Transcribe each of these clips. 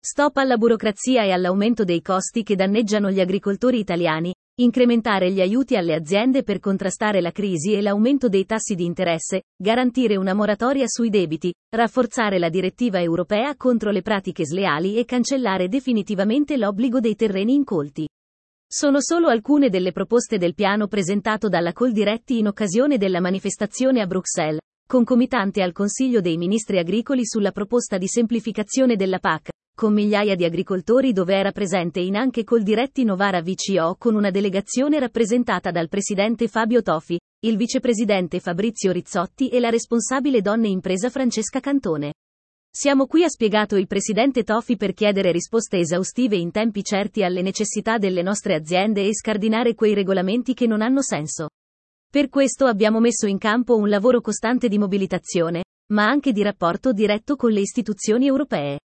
Stop alla burocrazia e all'aumento dei costi che danneggiano gli agricoltori italiani, incrementare gli aiuti alle aziende per contrastare la crisi e l'aumento dei tassi di interesse, garantire una moratoria sui debiti, rafforzare la direttiva europea contro le pratiche sleali e cancellare definitivamente l'obbligo dei terreni incolti. Sono solo alcune delle proposte del piano presentato dalla Coldiretti in occasione della manifestazione a Bruxelles, concomitante al Consiglio dei Ministri Agricoli sulla proposta di semplificazione della PAC, con migliaia di agricoltori dove era presente in anche Coldiretti Novara VCO con una delegazione rappresentata dal presidente Fabio Tofi, il vicepresidente Fabrizio Rizzotti e la responsabile donne impresa Francesca Cantone. Siamo qui ha spiegato il presidente Tofi per chiedere risposte esaustive in tempi certi alle necessità delle nostre aziende e scardinare quei regolamenti che non hanno senso. Per questo abbiamo messo in campo un lavoro costante di mobilitazione, ma anche di rapporto diretto con le istituzioni europee.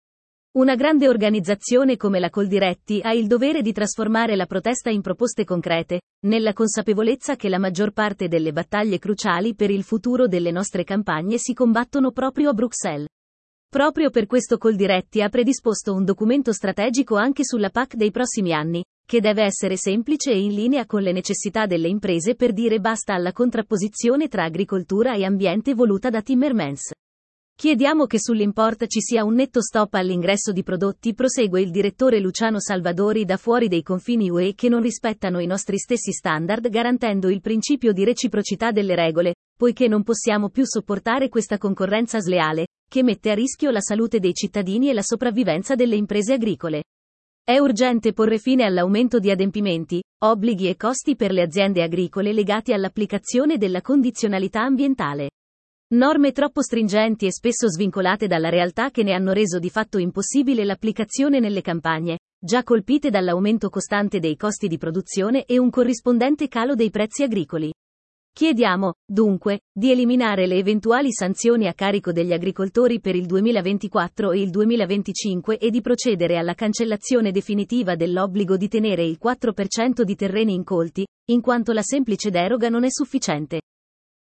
Una grande organizzazione come la Coldiretti ha il dovere di trasformare la protesta in proposte concrete, nella consapevolezza che la maggior parte delle battaglie cruciali per il futuro delle nostre campagne si combattono proprio a Bruxelles. Proprio per questo Coldiretti ha predisposto un documento strategico anche sulla PAC dei prossimi anni, che deve essere semplice e in linea con le necessità delle imprese per dire basta alla contrapposizione tra agricoltura e ambiente voluta da Timmermans. Chiediamo che sull'import ci sia un netto stop all'ingresso di prodotti, prosegue il direttore Luciano Salvadori da fuori dei confini UE che non rispettano i nostri stessi standard garantendo il principio di reciprocità delle regole, poiché non possiamo più sopportare questa concorrenza sleale, che mette a rischio la salute dei cittadini e la sopravvivenza delle imprese agricole. È urgente porre fine all'aumento di adempimenti, obblighi e costi per le aziende agricole legati all'applicazione della condizionalità ambientale. Norme troppo stringenti e spesso svincolate dalla realtà che ne hanno reso di fatto impossibile l'applicazione nelle campagne, già colpite dall'aumento costante dei costi di produzione e un corrispondente calo dei prezzi agricoli. Chiediamo, dunque, di eliminare le eventuali sanzioni a carico degli agricoltori per il 2024 e il 2025 e di procedere alla cancellazione definitiva dell'obbligo di tenere il 4% di terreni incolti, in quanto la semplice deroga non è sufficiente.